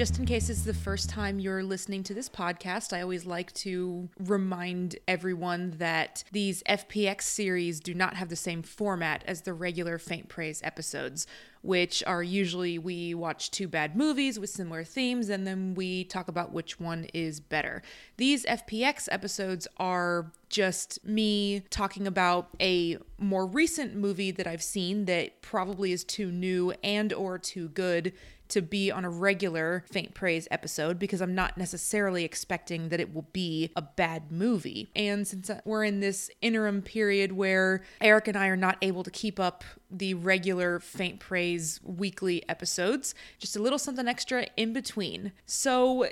Just in case it's the first time you're listening to this podcast, I always like to remind everyone that these FPX series do not have the same format as the regular Faint Praise episodes which are usually we watch two bad movies with similar themes and then we talk about which one is better. These FPX episodes are just me talking about a more recent movie that I've seen that probably is too new and or too good to be on a regular faint praise episode because I'm not necessarily expecting that it will be a bad movie. And since we're in this interim period where Eric and I are not able to keep up the regular faint praise weekly episodes, just a little something extra in between. So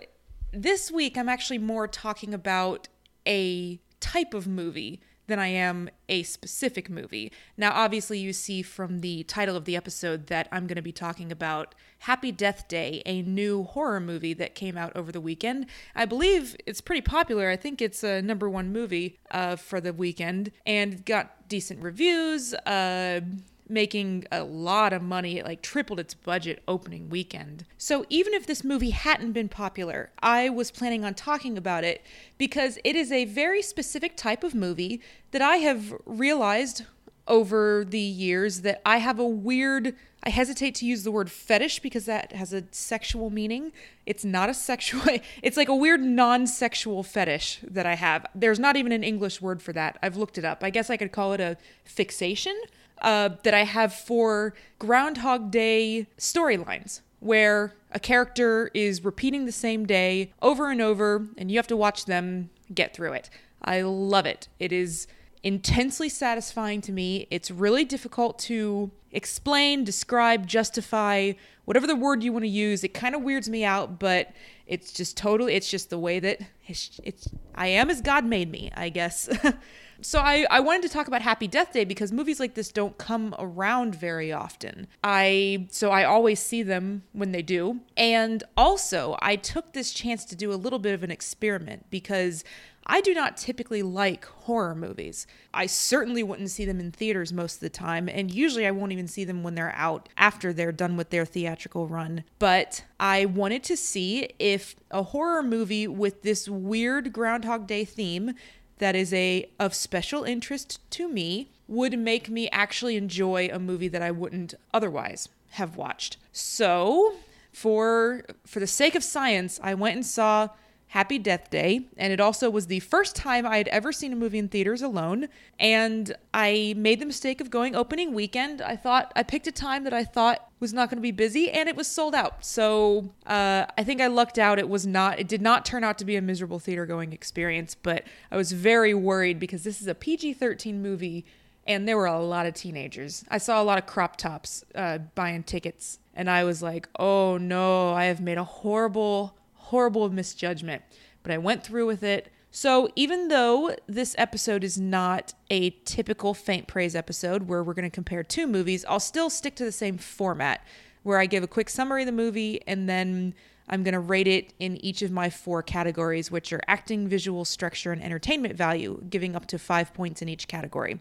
this week I'm actually more talking about a type of movie than I am a specific movie. Now, obviously, you see from the title of the episode that I'm going to be talking about Happy Death Day, a new horror movie that came out over the weekend. I believe it's pretty popular. I think it's a number one movie uh, for the weekend and got decent reviews. Uh, making a lot of money. It like tripled its budget opening weekend. So even if this movie hadn't been popular, I was planning on talking about it because it is a very specific type of movie that I have realized over the years that I have a weird I hesitate to use the word fetish because that has a sexual meaning. It's not a sexual it's like a weird non-sexual fetish that I have. There's not even an English word for that. I've looked it up. I guess I could call it a fixation uh, that I have for Groundhog Day storylines, where a character is repeating the same day over and over, and you have to watch them get through it. I love it. It is intensely satisfying to me. It's really difficult to explain, describe, justify, whatever the word you want to use. It kind of weirds me out, but it's just totally, it's just the way that it's, it's I am as God made me, I guess. So I, I wanted to talk about Happy Death Day because movies like this don't come around very often. I so I always see them when they do. And also, I took this chance to do a little bit of an experiment because I do not typically like horror movies. I certainly wouldn't see them in theaters most of the time, and usually I won't even see them when they're out after they're done with their theatrical run. But I wanted to see if a horror movie with this weird Groundhog Day theme that is a of special interest to me would make me actually enjoy a movie that I wouldn't otherwise have watched. So, for for the sake of science, I went and saw Happy Death Day, and it also was the first time I had ever seen a movie in theaters alone. And I made the mistake of going opening weekend. I thought I picked a time that I thought was not going to be busy, and it was sold out. So uh, I think I lucked out. It was not. It did not turn out to be a miserable theater going experience, but I was very worried because this is a PG thirteen movie. And there were a lot of teenagers. I saw a lot of crop tops uh, buying tickets, and I was like, "Oh no, I have made a horrible, horrible misjudgment. But I went through with it. So, even though this episode is not a typical faint praise episode where we're going to compare two movies, I'll still stick to the same format where I give a quick summary of the movie and then I'm going to rate it in each of my four categories, which are acting, visual, structure, and entertainment value, giving up to five points in each category.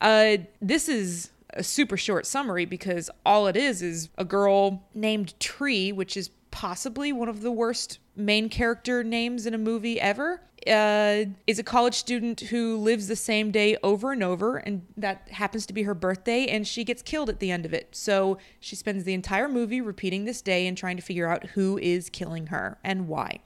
Uh, this is a super short summary because all it is is a girl named Tree, which is possibly one of the worst main character names in a movie ever. Uh, is a college student who lives the same day over and over, and that happens to be her birthday, and she gets killed at the end of it. So she spends the entire movie repeating this day and trying to figure out who is killing her and why.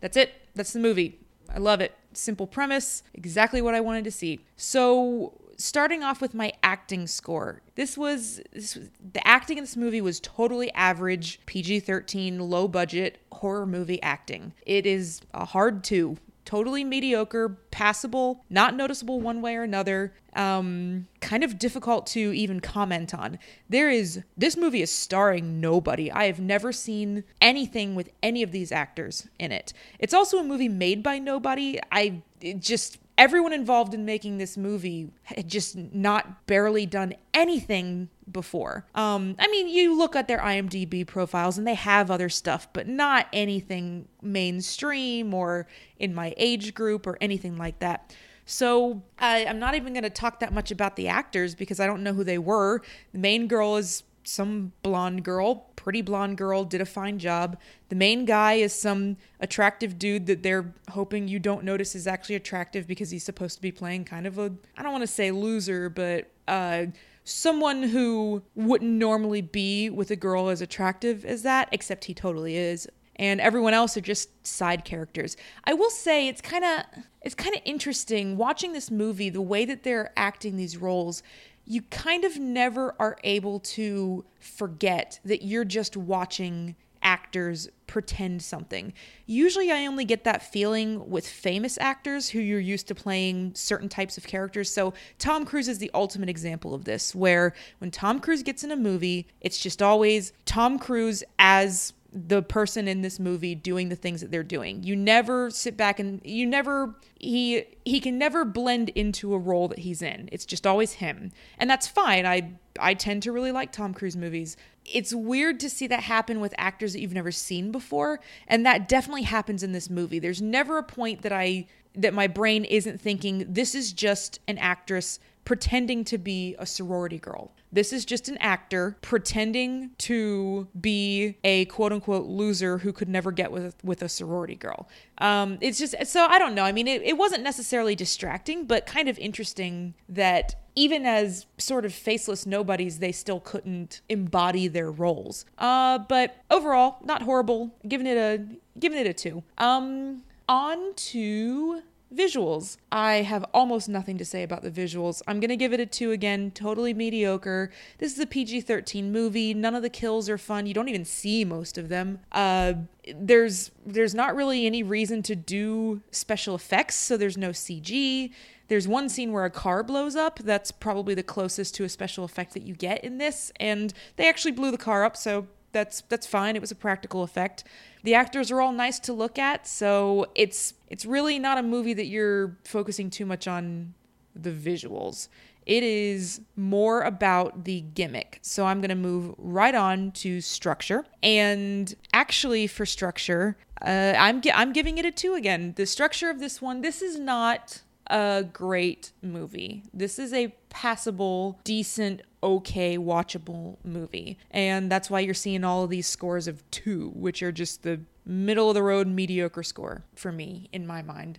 That's it. That's the movie. I love it. Simple premise, exactly what I wanted to see. So starting off with my acting score. This was, this was the acting in this movie was totally average PG-13 low budget horror movie acting. It is a hard 2 totally mediocre, passable, not noticeable one way or another, um, kind of difficult to even comment on. There is, this movie is starring nobody. I have never seen anything with any of these actors in it. It's also a movie made by nobody. I just, everyone involved in making this movie had just not barely done anything before. Um, I mean, you look at their IMDb profiles and they have other stuff, but not anything mainstream or in my age group or anything like that. So I, I'm not even going to talk that much about the actors because I don't know who they were. The main girl is some blonde girl pretty blonde girl did a fine job. The main guy is some attractive dude that they're hoping you don't notice is actually attractive because he's supposed to be playing kind of a I don't want to say loser, but uh someone who wouldn't normally be with a girl as attractive as that, except he totally is. And everyone else are just side characters. I will say it's kind of it's kind of interesting watching this movie the way that they're acting these roles. You kind of never are able to forget that you're just watching actors pretend something. Usually, I only get that feeling with famous actors who you're used to playing certain types of characters. So, Tom Cruise is the ultimate example of this, where when Tom Cruise gets in a movie, it's just always Tom Cruise as the person in this movie doing the things that they're doing. You never sit back and you never he he can never blend into a role that he's in. It's just always him. And that's fine. I I tend to really like Tom Cruise movies. It's weird to see that happen with actors that you've never seen before, and that definitely happens in this movie. There's never a point that I that my brain isn't thinking this is just an actress pretending to be a sorority girl. This is just an actor pretending to be a quote unquote loser who could never get with with a sorority girl. Um, it's just so I don't know. I mean, it, it wasn't necessarily distracting, but kind of interesting that even as sort of faceless nobodies, they still couldn't embody their roles. Uh, but overall, not horrible. Giving it a giving it a two. Um, on to Visuals. I have almost nothing to say about the visuals. I'm going to give it a 2 again. Totally mediocre. This is a PG 13 movie. None of the kills are fun. You don't even see most of them. Uh, there's there's not really any reason to do special effects, so there's no CG. There's one scene where a car blows up. That's probably the closest to a special effect that you get in this, and they actually blew the car up, so that's that's fine. It was a practical effect. The actors are all nice to look at, so it's it's really not a movie that you're focusing too much on the visuals. It is more about the gimmick. So I'm going to move right on to structure. And actually, for structure, uh, I'm I'm giving it a two again. The structure of this one, this is not a great movie. This is a passable, decent, okay, watchable movie. And that's why you're seeing all of these scores of two, which are just the middle of the road mediocre score for me in my mind.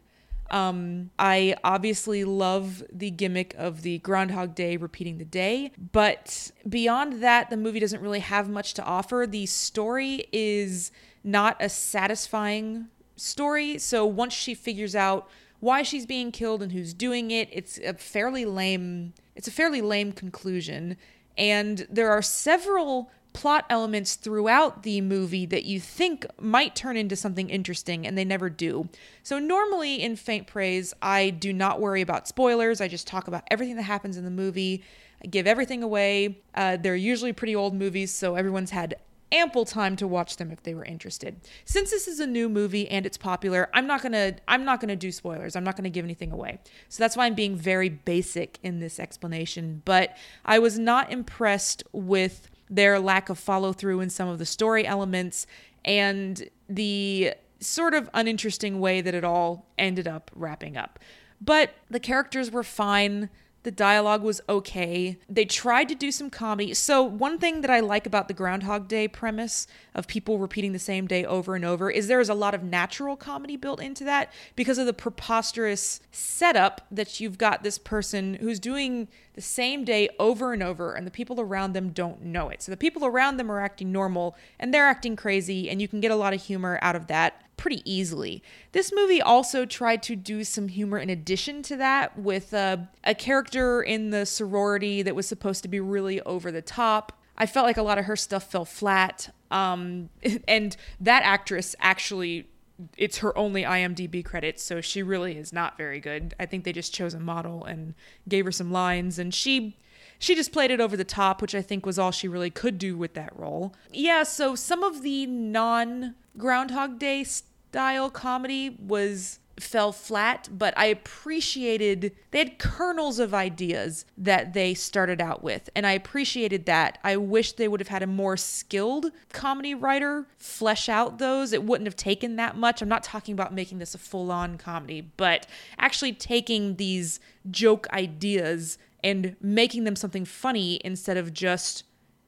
Um, I obviously love the gimmick of the Groundhog Day repeating the day, but beyond that, the movie doesn't really have much to offer. The story is not a satisfying story. So once she figures out why she's being killed and who's doing it. It's a fairly lame it's a fairly lame conclusion and there are several plot elements throughout the movie that you think might turn into something interesting and they never do. So normally in Faint Praise, I do not worry about spoilers. I just talk about everything that happens in the movie. I give everything away. Uh, they're usually pretty old movies, so everyone's had ample time to watch them if they were interested. Since this is a new movie and it's popular, I'm not going to I'm not going to do spoilers. I'm not going to give anything away. So that's why I'm being very basic in this explanation, but I was not impressed with their lack of follow through in some of the story elements and the sort of uninteresting way that it all ended up wrapping up. But the characters were fine. The dialogue was okay. They tried to do some comedy. So, one thing that I like about the Groundhog Day premise of people repeating the same day over and over is there is a lot of natural comedy built into that because of the preposterous setup that you've got this person who's doing the same day over and over, and the people around them don't know it. So, the people around them are acting normal and they're acting crazy, and you can get a lot of humor out of that pretty easily. This movie also tried to do some humor in addition to that with uh, a character in the sorority that was supposed to be really over the top. I felt like a lot of her stuff fell flat. Um, and that actress actually it's her only IMDb credit, so she really is not very good. I think they just chose a model and gave her some lines, and she she just played it over the top, which I think was all she really could do with that role. Yeah, so some of the non Groundhog Day style comedy was fell flat, but I appreciated they had kernels of ideas that they started out with, and I appreciated that. I wish they would have had a more skilled comedy writer flesh out those. It wouldn't have taken that much. I'm not talking about making this a full-on comedy, but actually taking these joke ideas and making them something funny instead of just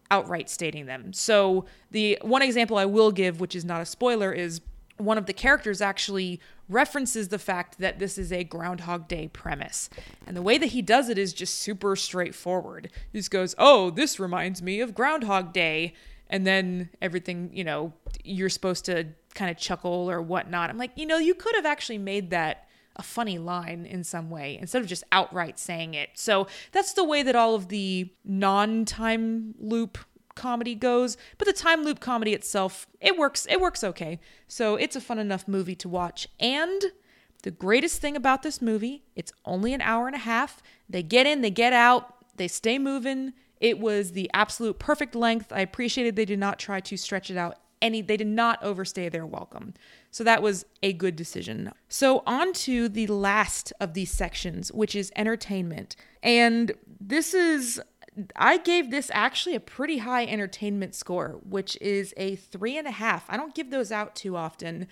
outright stating them. So the one example I will give, which is not a spoiler, is one of the characters actually references the fact that this is a Groundhog Day premise. And the way that he does it is just super straightforward. He just goes, Oh, this reminds me of Groundhog Day. And then everything, you know, you're supposed to kind of chuckle or whatnot. I'm like, you know, you could have actually made that a funny line in some way instead of just outright saying it. So that's the way that all of the non time loop comedy goes but the time loop comedy itself it works it works okay. So it's a fun enough movie to watch. And the greatest thing about this movie it's only an hour and a half. They get in they get out they stay moving. It was the absolute perfect length. I appreciated they did not try to stretch it out any they did not overstay their welcome. So that was a good decision. So on to the last of these sections which is entertainment. And this is I gave this actually a pretty high entertainment score, which is a three and a half. I don't give those out too often.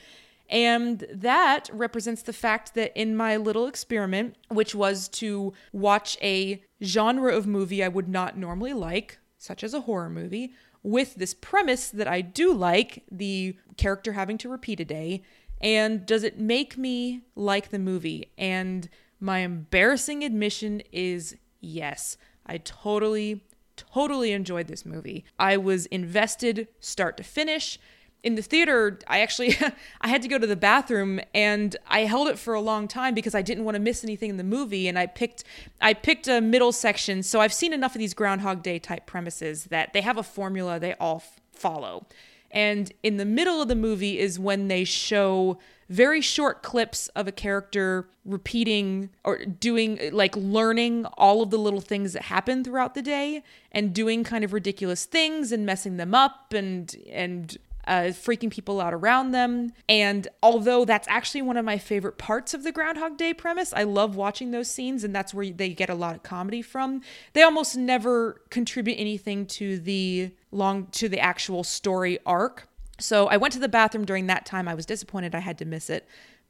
And that represents the fact that in my little experiment, which was to watch a genre of movie I would not normally like, such as a horror movie, with this premise that I do like the character having to repeat a day. And does it make me like the movie? And my embarrassing admission is yes. I totally, totally enjoyed this movie. I was invested start to finish. In the theater, I actually I had to go to the bathroom and I held it for a long time because I didn't want to miss anything in the movie and I picked I picked a middle section. So I've seen enough of these groundhog day type premises that they have a formula they all f- follow. And in the middle of the movie is when they show very short clips of a character repeating or doing like learning all of the little things that happen throughout the day and doing kind of ridiculous things and messing them up and and uh, freaking people out around them. And although that's actually one of my favorite parts of the Groundhog Day premise, I love watching those scenes, and that's where they get a lot of comedy from. They almost never contribute anything to the long to the actual story arc. So I went to the bathroom during that time. I was disappointed I had to miss it,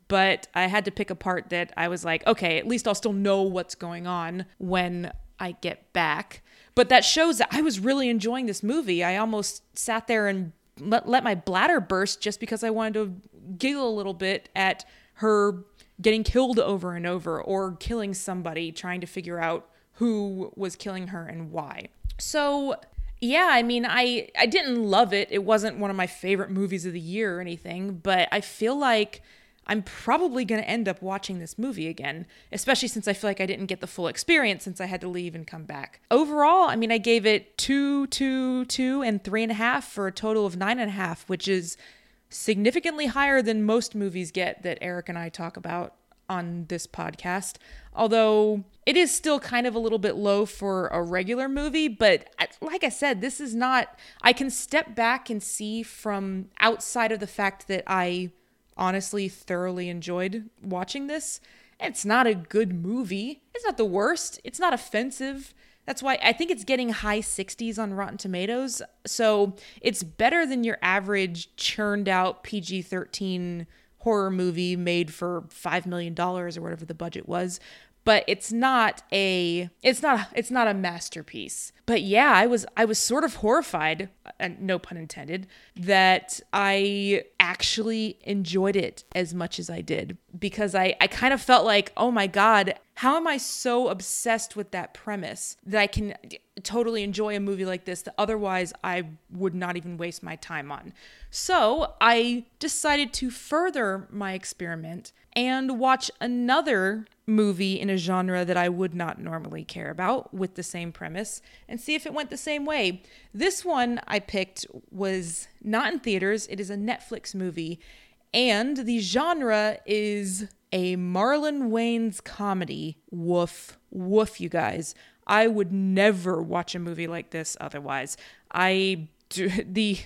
but I had to pick a part that I was like, okay, at least I'll still know what's going on when I get back. But that shows that I was really enjoying this movie. I almost sat there and let, let my bladder burst just because I wanted to giggle a little bit at her getting killed over and over or killing somebody, trying to figure out who was killing her and why. So yeah, I mean, I I didn't love it. It wasn't one of my favorite movies of the year or anything, but I feel like I'm probably going to end up watching this movie again, especially since I feel like I didn't get the full experience since I had to leave and come back. Overall, I mean, I gave it two, two, two, and three and a half for a total of nine and a half, which is significantly higher than most movies get that Eric and I talk about on this podcast. Although it is still kind of a little bit low for a regular movie, but like I said, this is not, I can step back and see from outside of the fact that I honestly thoroughly enjoyed watching this. It's not a good movie. It's not the worst. It's not offensive. That's why I think it's getting high 60s on Rotten Tomatoes. So it's better than your average churned out PG 13 horror movie made for $5 million or whatever the budget was but it's not a it's not it's not a masterpiece. But yeah i was i was sort of horrified uh, no pun intended that i actually enjoyed it as much as i did because i i kind of felt like oh my god how am i so obsessed with that premise that i can totally enjoy a movie like this that otherwise i would not even waste my time on so i decided to further my experiment and watch another movie in a genre that I would not normally care about with the same premise and see if it went the same way. This one I picked was not in theaters, it is a Netflix movie, and the genre is a Marlon Wayans comedy. Woof, woof, you guys. I would never watch a movie like this otherwise. I do, the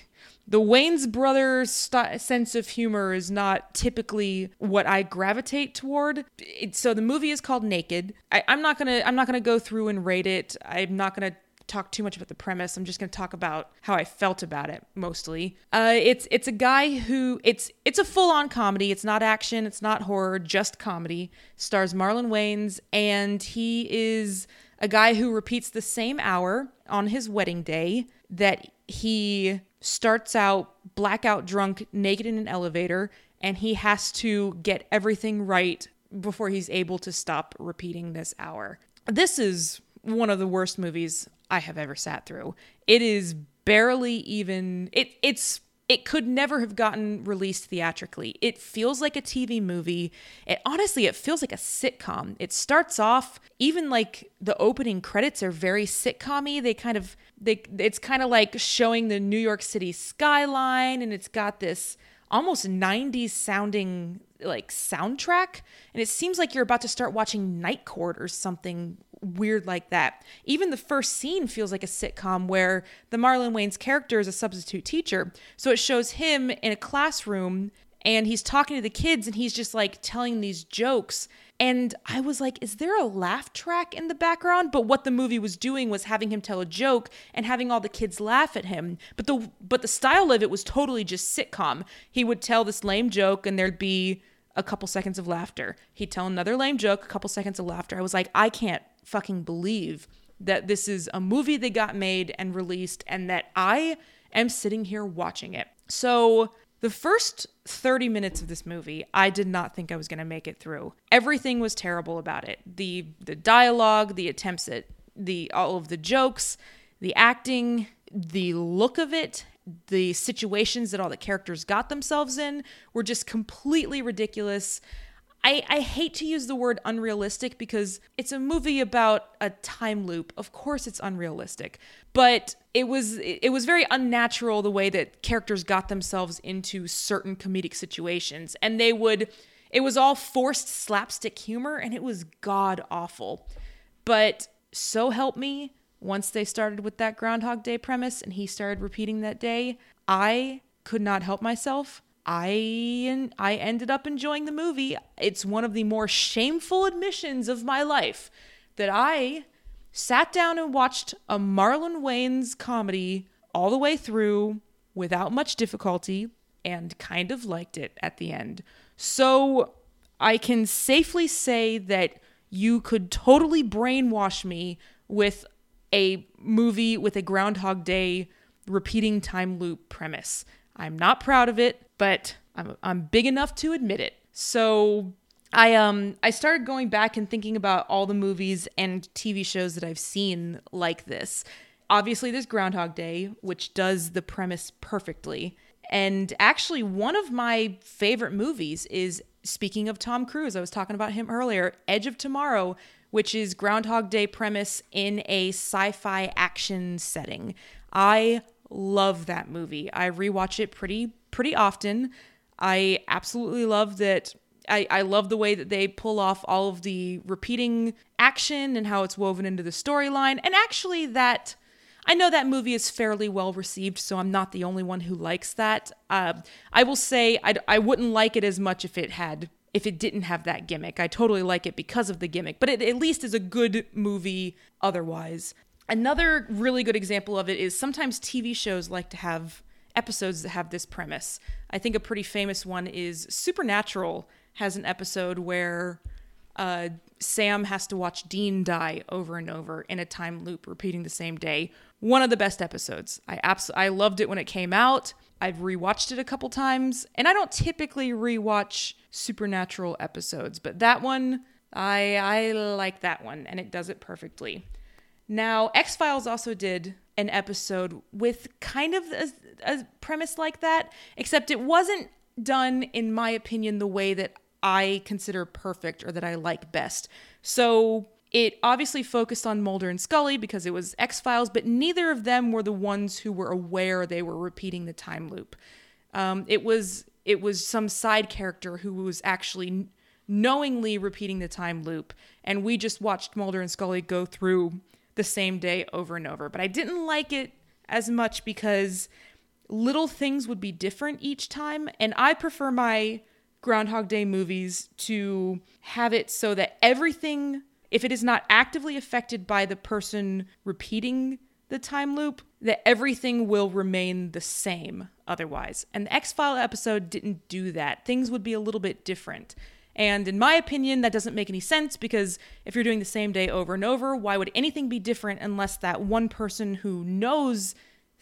the Wayans brothers st- sense of humor is not typically what I gravitate toward. It, so the movie is called Naked. I, I'm not gonna I'm not gonna go through and rate it. I'm not gonna talk too much about the premise. I'm just going to talk about how I felt about it mostly. Uh, it's it's a guy who it's it's a full on comedy. It's not action. It's not horror. Just comedy. Stars Marlon Wayans, and he is a guy who repeats the same hour on his wedding day that he starts out blackout drunk, naked in an elevator, and he has to get everything right before he's able to stop repeating this hour. This is one of the worst movies I have ever sat through. It is barely even it it's it could never have gotten released theatrically. It feels like a TV movie. It honestly, it feels like a sitcom. It starts off even like the opening credits are very sitcom-y. They kind of they it's kind of like showing the New York City skyline and it's got this almost 90s sounding like soundtrack and it seems like you're about to start watching Night Court or something weird like that. Even the first scene feels like a sitcom where the Marlon Wayans character is a substitute teacher. So it shows him in a classroom and he's talking to the kids and he's just like telling these jokes and I was like, is there a laugh track in the background? But what the movie was doing was having him tell a joke and having all the kids laugh at him. But the but the style of it was totally just sitcom. He would tell this lame joke and there'd be a couple seconds of laughter. He'd tell another lame joke, a couple seconds of laughter. I was like, I can't fucking believe that this is a movie they got made and released and that I am sitting here watching it. So the first 30 minutes of this movie, I did not think I was going to make it through. Everything was terrible about it. The the dialogue, the attempts at the all of the jokes, the acting, the look of it, the situations that all the characters got themselves in were just completely ridiculous. I, I hate to use the word unrealistic because it's a movie about a time loop. Of course it's unrealistic. But it was it was very unnatural the way that characters got themselves into certain comedic situations. And they would it was all forced slapstick humor and it was god awful. But so help me, once they started with that Groundhog Day premise and he started repeating that day, I could not help myself. I I ended up enjoying the movie. It's one of the more shameful admissions of my life that I sat down and watched a Marlon Wayans comedy all the way through without much difficulty and kind of liked it at the end. So I can safely say that you could totally brainwash me with a movie with a Groundhog Day repeating time loop premise. I'm not proud of it, but I'm I'm big enough to admit it. So I um I started going back and thinking about all the movies and TV shows that I've seen like this. Obviously there's Groundhog Day, which does the premise perfectly. And actually one of my favorite movies is speaking of Tom Cruise, I was talking about him earlier, Edge of Tomorrow, which is Groundhog Day premise in a sci-fi action setting. I love that movie. I rewatch it pretty pretty often. I absolutely love that I, I love the way that they pull off all of the repeating action and how it's woven into the storyline. And actually, that I know that movie is fairly well received, so I'm not the only one who likes that. Uh, I will say I'd, I wouldn't like it as much if it had if it didn't have that gimmick. I totally like it because of the gimmick, but it at least is a good movie otherwise. Another really good example of it is sometimes TV shows like to have episodes that have this premise. I think a pretty famous one is Supernatural has an episode where uh, Sam has to watch Dean die over and over in a time loop, repeating the same day. One of the best episodes. I abs- I loved it when it came out. I've rewatched it a couple times, and I don't typically rewatch Supernatural episodes, but that one I I like that one, and it does it perfectly. Now, X Files also did an episode with kind of a, a, premise like that, except it wasn't done, in my opinion, the way that I consider perfect or that I like best. So it obviously focused on Mulder and Scully because it was X Files, but neither of them were the ones who were aware they were repeating the time loop. Um, it was it was some side character who was actually knowingly repeating the time loop, and we just watched Mulder and Scully go through the same day over and over. But I didn't like it as much because little things would be different each time. And I prefer my Groundhog Day movies to have it so that everything, if it is not actively affected by the person repeating the time loop, that everything will remain the same otherwise. And the X File episode didn't do that. Things would be a little bit different. And in my opinion, that doesn't make any sense because if you're doing the same day over and over, why would anything be different unless that one person who knows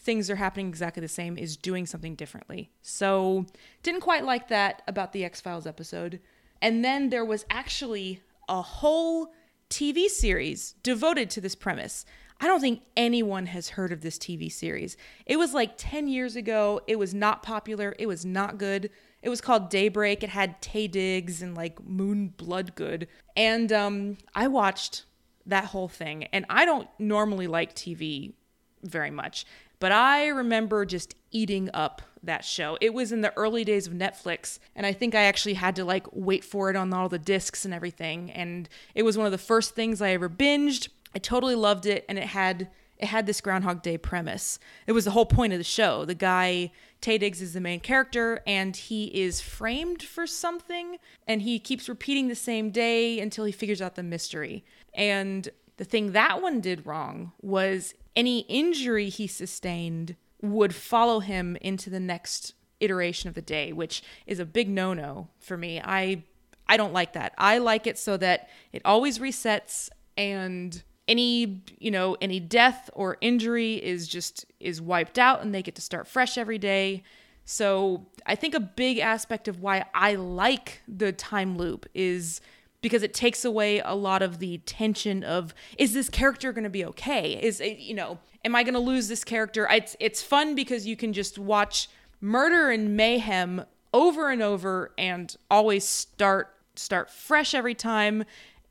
things are happening exactly the same is doing something differently. So, didn't quite like that about the X Files episode. And then there was actually a whole TV series devoted to this premise. I don't think anyone has heard of this TV series. It was like 10 years ago. It was not popular. It was not good. It was called Daybreak. It had Taye Diggs and like Moon Bloodgood. And um, I watched that whole thing. And I don't normally like TV very much, but I remember just eating up that show. It was in the early days of Netflix, and I think I actually had to like wait for it on all the discs and everything. And it was one of the first things I ever binged. I totally loved it, and it had it had this Groundhog Day premise. It was the whole point of the show. The guy Taye Diggs is the main character, and he is framed for something, and he keeps repeating the same day until he figures out the mystery. And the thing that one did wrong was any injury he sustained would follow him into the next iteration of the day, which is a big no-no for me. I I don't like that. I like it so that it always resets and any you know any death or injury is just is wiped out and they get to start fresh every day. So i think a big aspect of why i like the time loop is because it takes away a lot of the tension of is this character going to be okay? Is it, you know am i going to lose this character? It's it's fun because you can just watch murder and mayhem over and over and always start start fresh every time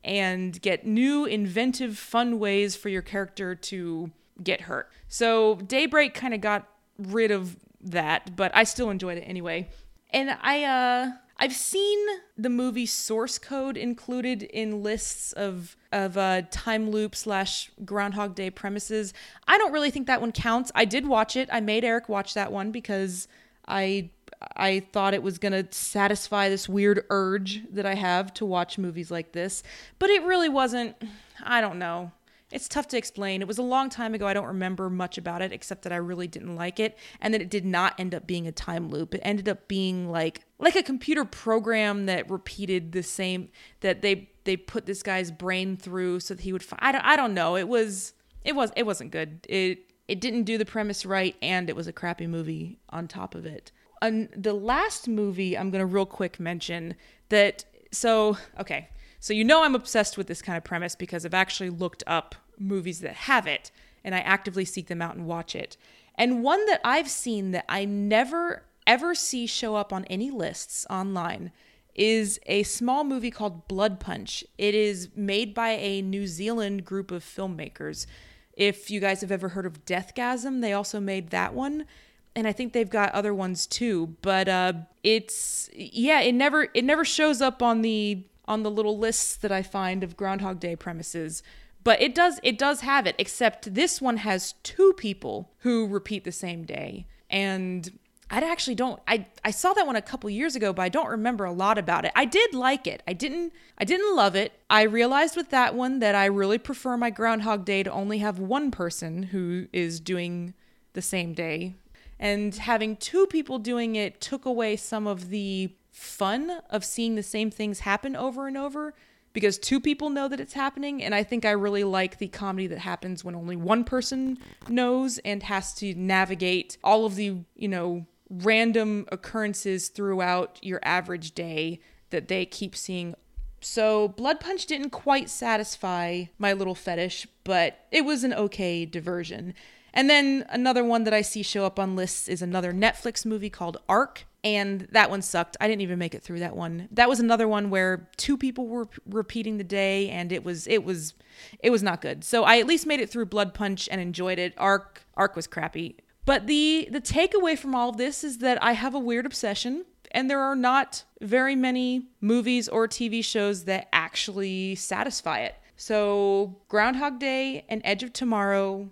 and get new, inventive, fun ways for your character to get hurt. So Daybreak kind of got rid of that, but I still enjoyed it anyway. And I uh I've seen the movie source code included in lists of of uh, time loop slash Groundhog Day premises. I don't really think that one counts. I did watch it. I made Eric watch that one because I I thought it was going to satisfy this weird urge that I have to watch movies like this, but it really wasn't. I don't know. It's tough to explain. It was a long time ago. I don't remember much about it except that I really didn't like it and that it did not end up being a time loop. It ended up being like like a computer program that repeated the same that they they put this guy's brain through so that he would I don't, I don't know. It was it was it wasn't good. It it didn't do the premise right and it was a crappy movie on top of it an, the last movie I'm going to real quick mention that so okay so you know I'm obsessed with this kind of premise because I've actually looked up movies that have it and I actively seek them out and watch it. And one that I've seen that I never ever see show up on any lists online is a small movie called Blood Punch. It is made by a New Zealand group of filmmakers. If you guys have ever heard of Deathgasm, they also made that one and I think they've got other ones too. But uh, it's yeah, it never it never shows up on the on the little lists that I find of Groundhog Day premises. But it does it does have it. Except this one has two people who repeat the same day, and I actually don't. I I saw that one a couple years ago, but I don't remember a lot about it. I did like it. I didn't I didn't love it. I realized with that one that I really prefer my Groundhog Day to only have one person who is doing the same day and having two people doing it took away some of the fun of seeing the same things happen over and over because two people know that it's happening. And i think i really like the comedy that happens when only one person knows and has to navigate all of the you know random occurrences throughout your average day that they keep seeing. So blood punch didn't quite satisfy my little fetish but it was an okay diversion and then another one that I see show up on lists is another Netflix movie called Arc. And that one sucked. I didn't even make it through that one. That was another one where two people were repeating the day and it was it was it was not good. So I at least made it through Blood Punch and enjoyed it. Arc Arc was crappy. But the the takeaway from all of this is that I have a weird obsession and there are not very many movies or TV shows that actually satisfy it. So Groundhog Day and Edge of Tomorrow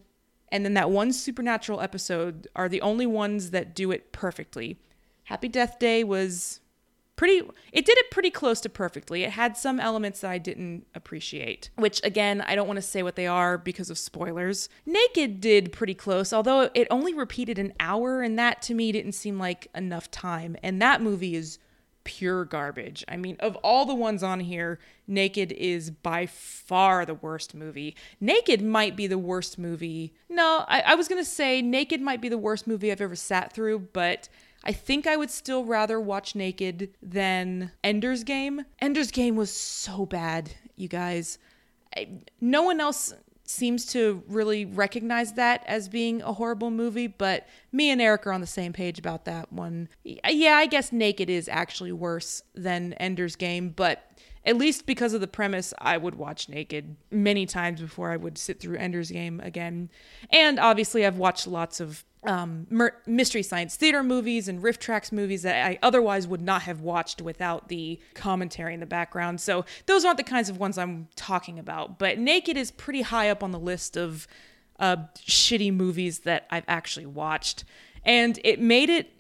and then that one supernatural episode are the only ones that do it perfectly. Happy Death Day was pretty it did it pretty close to perfectly. It had some elements that I didn't appreciate, which again, I don't want to say what they are because of spoilers. Naked did pretty close, although it only repeated an hour and that to me didn't seem like enough time. And that movie is pure garbage. I mean, of all the ones on here, Naked is by far the worst movie. Naked might be the worst movie. No, I, I was going to say Naked might be the worst movie I've ever sat through, but I think I would still rather watch Naked than Ender's Game. Ender's Game was so bad, you guys. I, no one else seems to really recognize that as being a horrible movie, but me and Eric are on the same page about that one. Yeah, I guess Naked is actually worse than Ender's Game, but at least because of the premise, I would watch Naked many times before I would sit through Ender's Game again. And obviously, I've watched lots of um, mystery science theater movies and RiffTrax movies that I otherwise would not have watched without the commentary in the background. So those aren't the kinds of ones I'm talking about. But Naked is pretty high up on the list of uh, shitty movies that I've actually watched. And it made it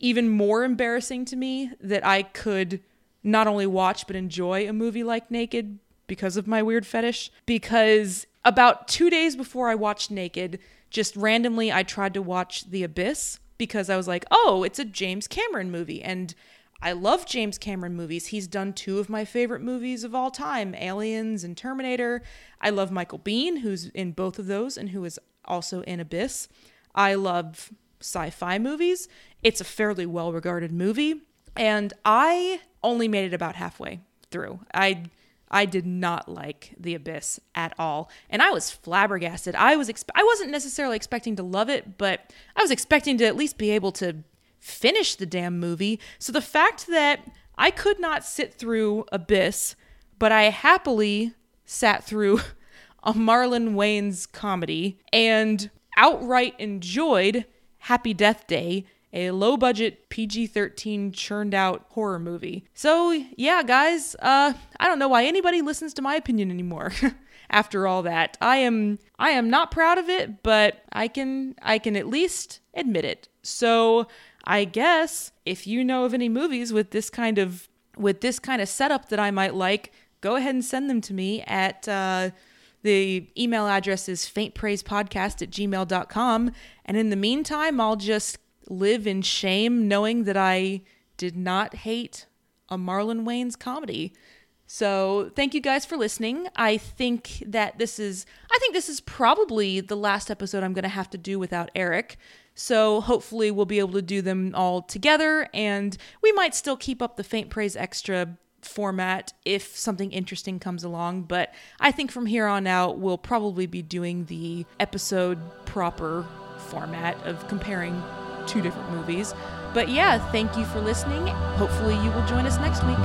even more embarrassing to me that I could not only watch but enjoy a movie like Naked because of my weird fetish. Because about two days before I watched Naked, just randomly I tried to watch The Abyss because I was like, oh, it's a James Cameron movie. And I love James Cameron movies. He's done two of my favorite movies of all time Aliens and Terminator. I love Michael Biehn, who's in both of those and who is also in Abyss. I love sci fi movies. It's a fairly well regarded movie. And I only made it about halfway through. I I did not like The Abyss at all, and I was flabbergasted. I was I wasn't necessarily expecting to love it, but I was expecting to at least be able to finish the damn movie. So the fact that I could not sit through Abyss, but I happily sat through a Marlon Wayans comedy and outright enjoyed Happy Death Day a low budget PG 13 churned out horror movie. So, yeah, guys, uh, I don't know why anybody listens to my opinion anymore. After all that, I am I am not proud of it, but I can I can at least admit it. So, I guess if you know of any movies with this kind of with this kind of setup that I might like, go ahead and send them to me at uh, the email address is faintpraisepodcast at gmail.com. And in the meantime, I'll just live in shame knowing that I did not hate a Marlon Wayans comedy. So, thank you guys for listening. I think that this is I think this is probably the last episode I'm going to have to do without Eric. So, hopefully we'll be able to do them all together and we might still keep up the Faint Praise Extra format if something interesting comes along, but I think from here on out we'll probably be doing the episode proper format of comparing two different movies. But yeah, thank you for listening. Hopefully, you will join us next week.